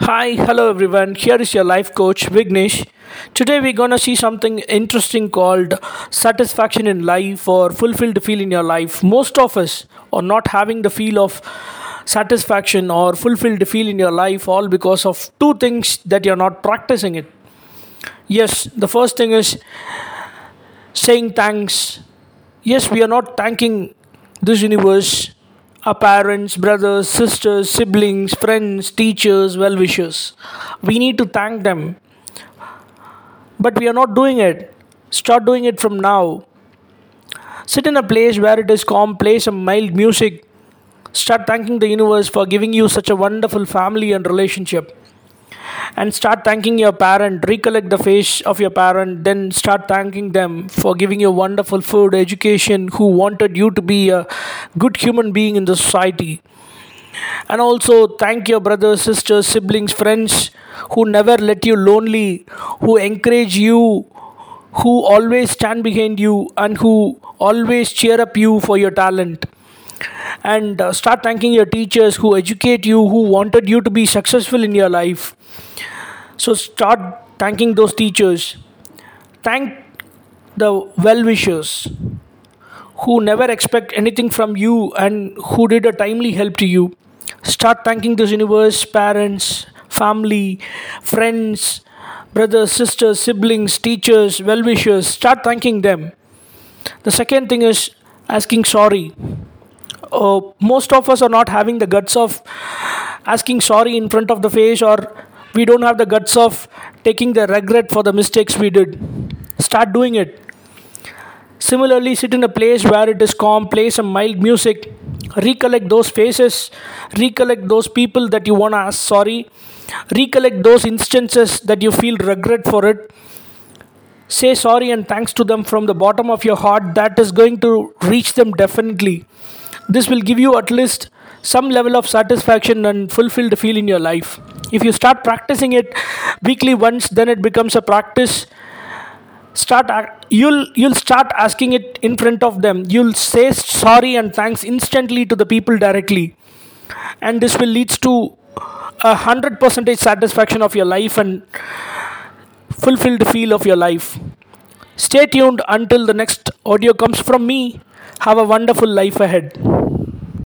Hi, hello everyone. Here is your life coach Vignesh. Today we're gonna see something interesting called satisfaction in life or fulfilled feel in your life. Most of us are not having the feel of satisfaction or fulfilled feel in your life all because of two things that you're not practicing it. Yes, the first thing is saying thanks. Yes, we are not thanking this universe our parents, brothers, sisters, siblings, friends, teachers, well wishers. We need to thank them. But we are not doing it. Start doing it from now. Sit in a place where it is calm, play some mild music. Start thanking the universe for giving you such a wonderful family and relationship and start thanking your parent. Recollect the face of your parent then start thanking them for giving you wonderful food education who wanted you to be a good human being in the society. And also thank your brothers sisters siblings friends who never let you lonely who encourage you who always stand behind you and who always cheer up you for your talent and uh, start thanking your teachers who educate you who wanted you to be successful in your life. So start thanking those teachers. Thank the well wishers who never expect anything from you and who did a timely help to you. Start thanking this universe parents family friends brothers sisters siblings teachers well wishers start thanking them. The second thing is asking sorry uh, most of us are not having the guts of asking sorry in front of the face or we don't have the guts of taking the regret for the mistakes we did. Start doing it. Similarly sit in a place where it is calm play some mild music recollect those faces recollect those people that you want to ask sorry recollect those instances that you feel regret for it. Say sorry and thanks to them from the bottom of your heart. That is going to reach them definitely this will give you at least some level of satisfaction and fulfilled feel in your life. If you start practicing it weekly once, then it becomes a practice. Start you'll you'll start asking it in front of them. You'll say sorry and thanks instantly to the people directly, and this will lead to a hundred percentage satisfaction of your life and fulfilled feel of your life. Stay tuned until the next audio comes from me. Have a wonderful life ahead.